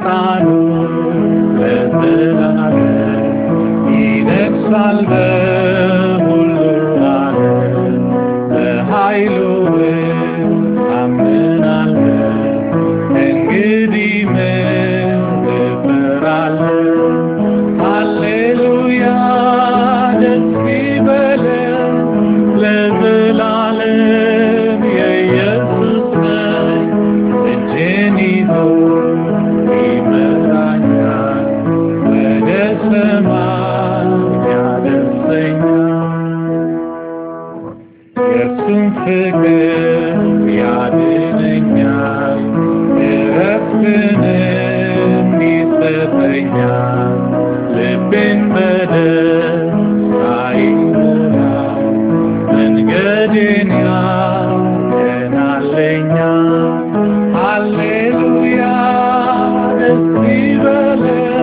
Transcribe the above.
cantarul peste la y le exaltemos Amen, Amen, en Gedimei. የእርሱም ፍቅር ያድነኛል እረፍትንም ይሰጠኛል ልቤን በደስታ ይሞላል መንገዴን ያቀናለኛል ሃሌሉያ ደስ ይበለን